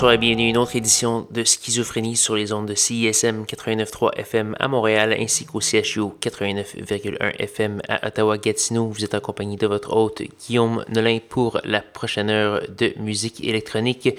Bonsoir et bienvenue à une autre édition de Schizophrénie sur les ondes de CISM 89.3 FM à Montréal ainsi qu'au CHU 89.1 FM à Ottawa-Gatineau. Vous êtes accompagné de votre hôte Guillaume Nolin pour la prochaine heure de musique électronique.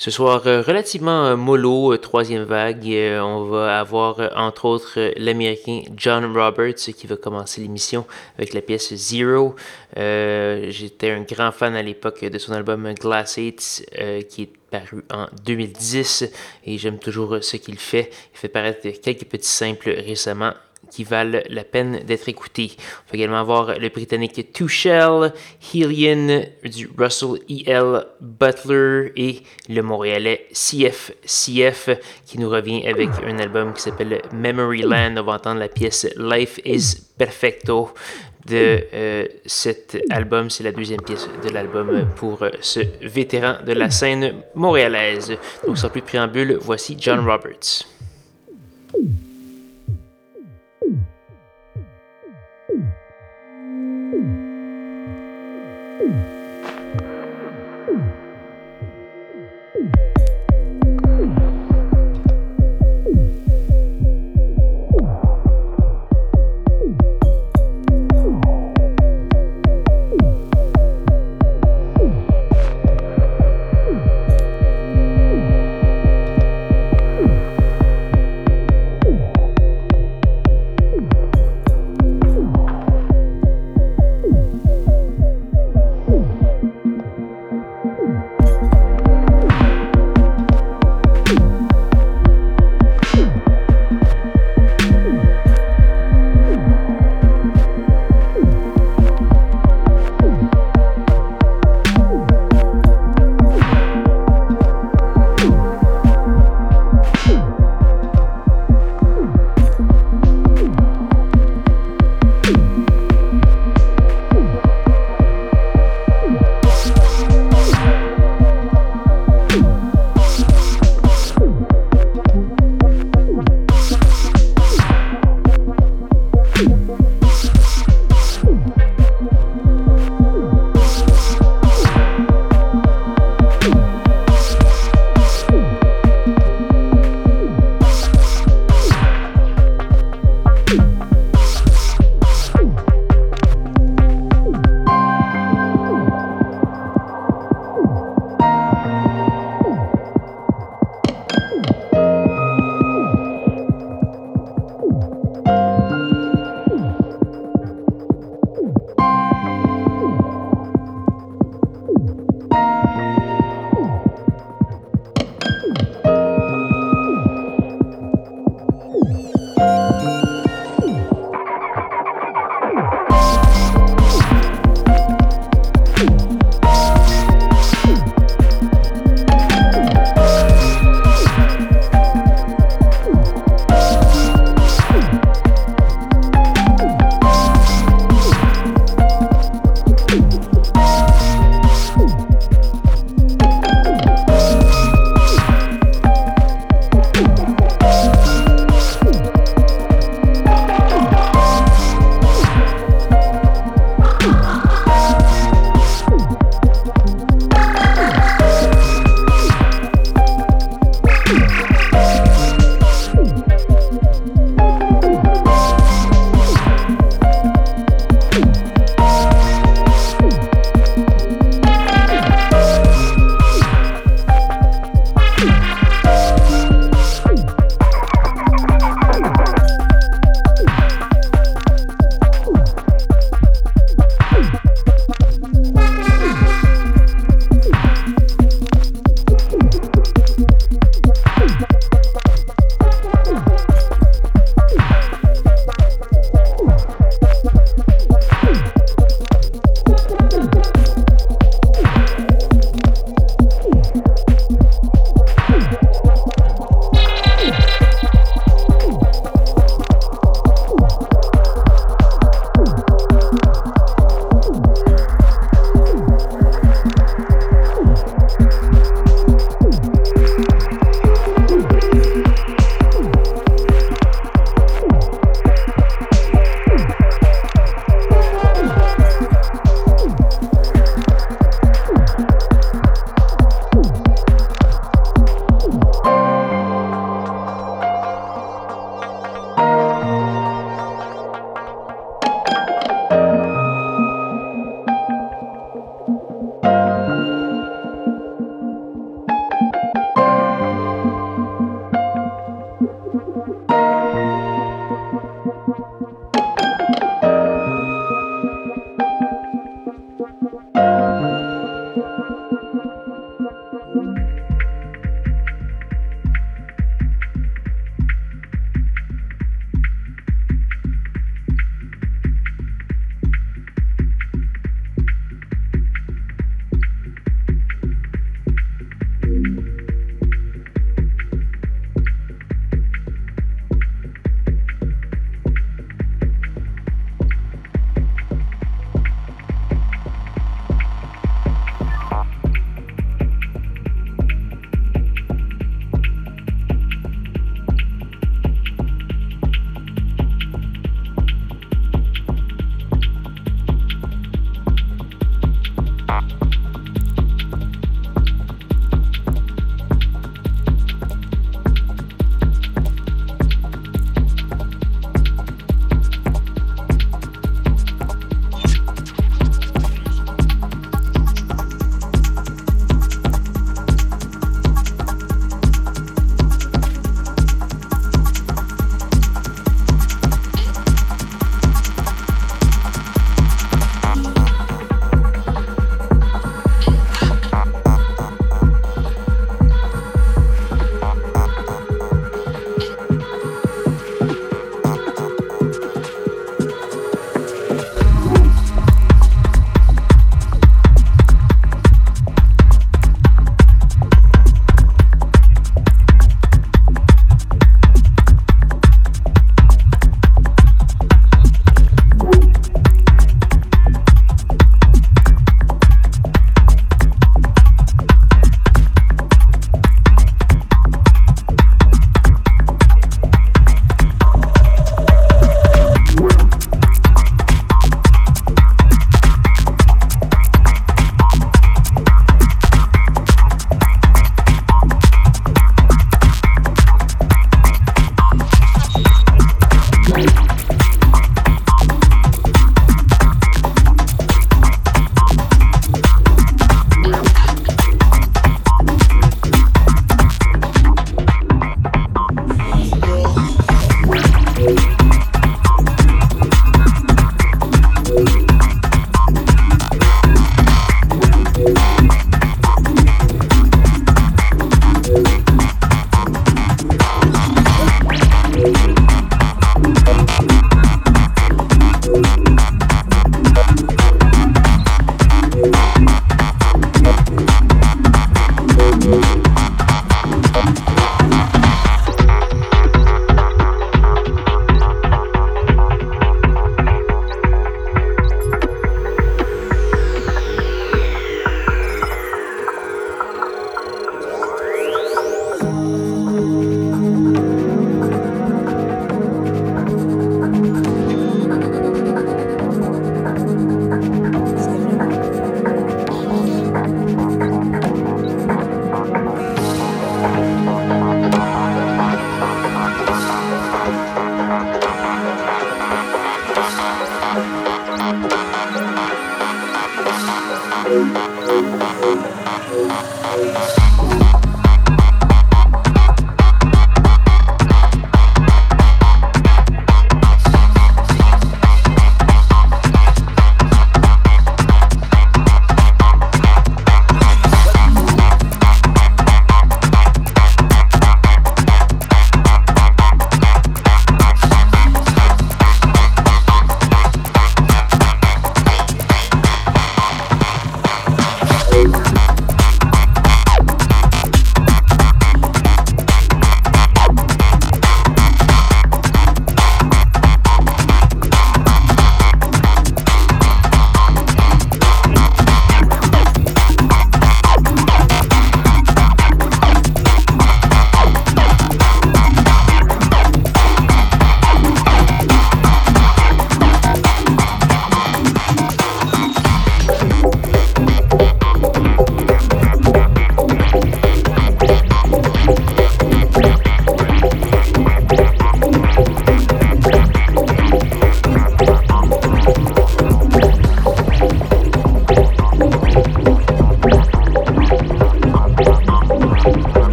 Ce soir, euh, relativement euh, mollo, euh, troisième vague. On va avoir entre autres l'américain John Roberts qui va commencer l'émission avec la pièce Zero. J'étais un grand fan à l'époque de son album Glass 8 qui est paru en 2010 et j'aime toujours ce qu'il fait. Il fait paraître quelques petits simples récemment qui valent la peine d'être écoutés. On va également avoir le britannique Tuchel, Helion du Russell E.L. Butler et le montréalais CF CF qui nous revient avec un album qui s'appelle Memory Land. On va entendre la pièce Life is Perfecto de euh, cet album. C'est la deuxième pièce de l'album pour euh, ce vétéran de la scène montréalaise. Donc sans plus de préambule, voici John Roberts. Ooh.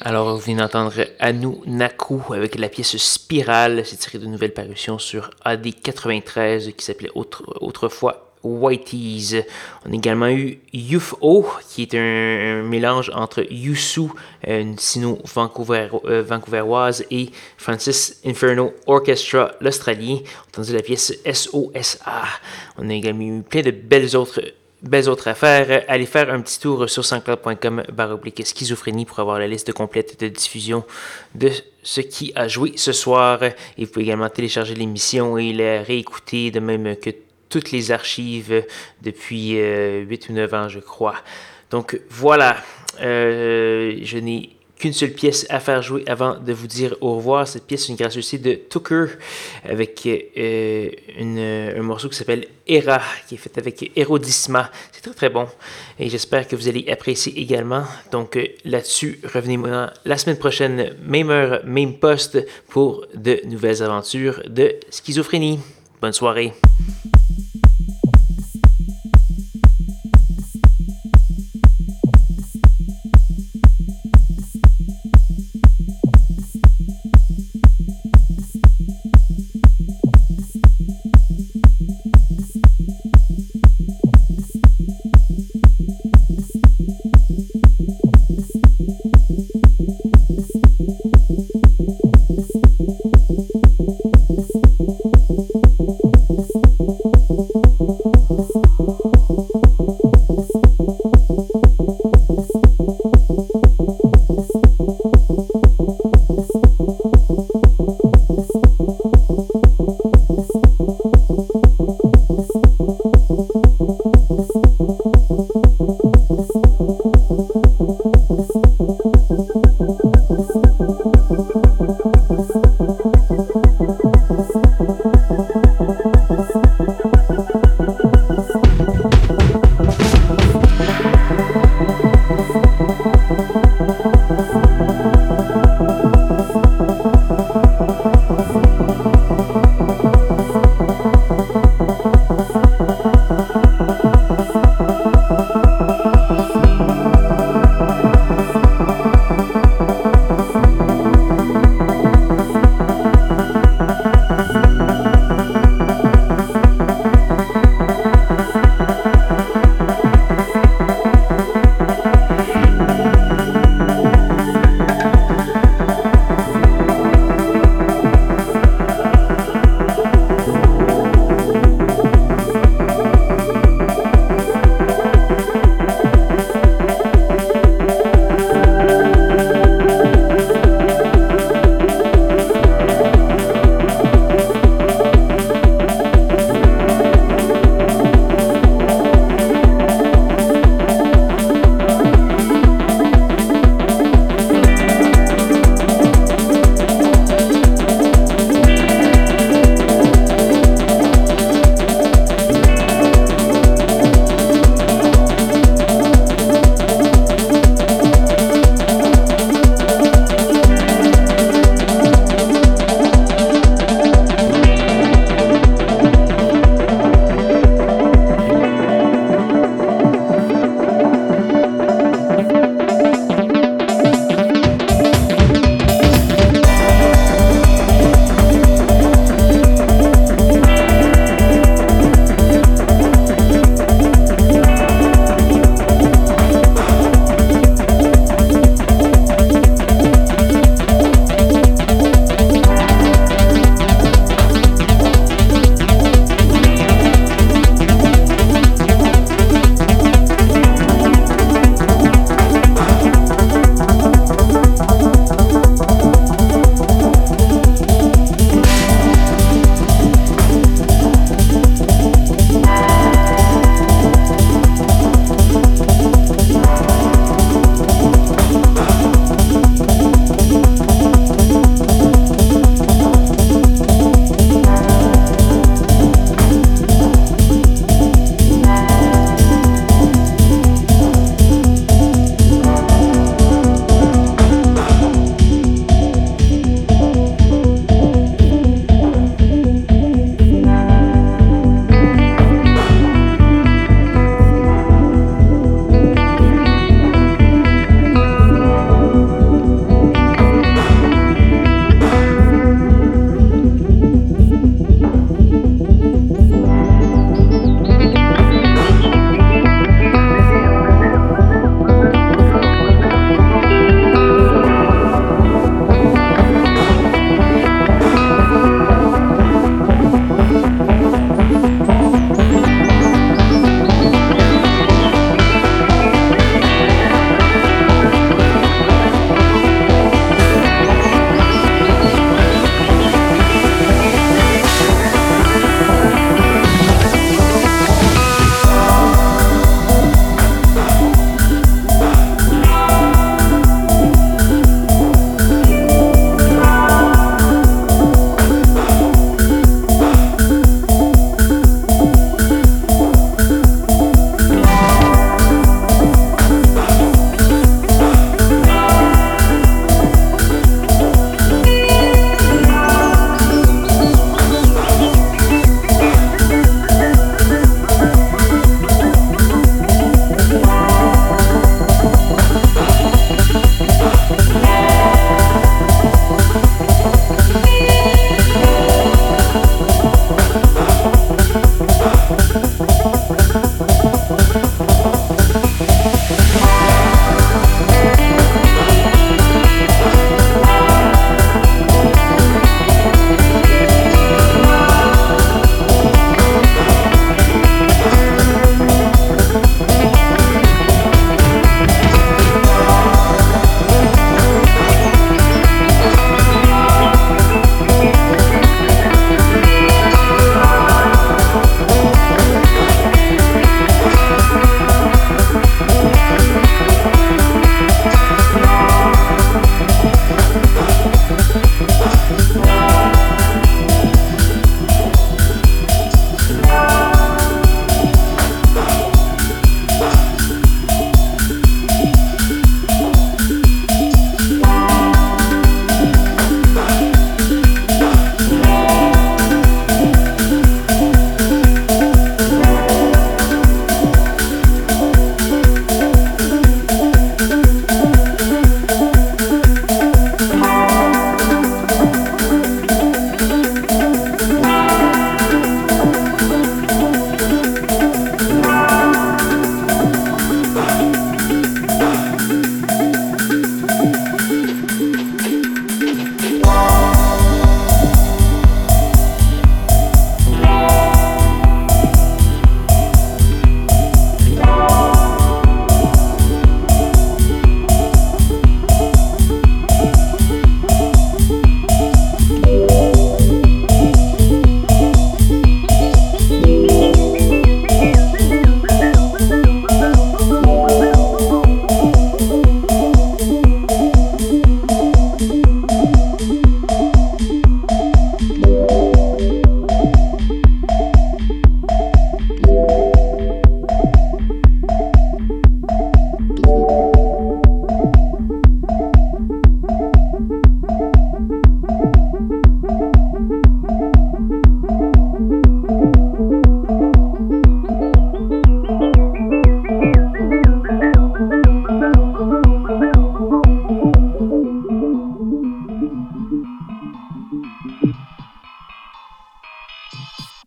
Alors, vous venez d'entendre Anu Naku avec la pièce Spirale. C'est tiré de nouvelle parution sur AD93 qui s'appelait autre, autrefois Whitey's. On a également eu UFO, qui est un, mélange entre Yusu, une sino Vancouver, euh, vancouveroise, et Francis Inferno Orchestra, l'Australien. On a entendu la pièce SOSA. On a également eu plein de belles autres belles autres affaires, allez faire un petit tour sur sanscloud.com baroblique schizophrénie pour avoir la liste complète de diffusion de ce qui a joué ce soir. Et vous pouvez également télécharger l'émission et la réécouter, de même que toutes les archives depuis euh, 8 ou 9 ans, je crois. Donc voilà, euh, je n'ai qu'une seule pièce à faire jouer avant de vous dire au revoir. Cette pièce est une gracieuseté de Tucker avec euh, une, un morceau qui s'appelle Era, qui est fait avec Erodisma. C'est très très bon et j'espère que vous allez apprécier également. Donc euh, là-dessus, revenez-moi la semaine prochaine, même heure, même poste pour de nouvelles aventures de schizophrénie. Bonne soirée.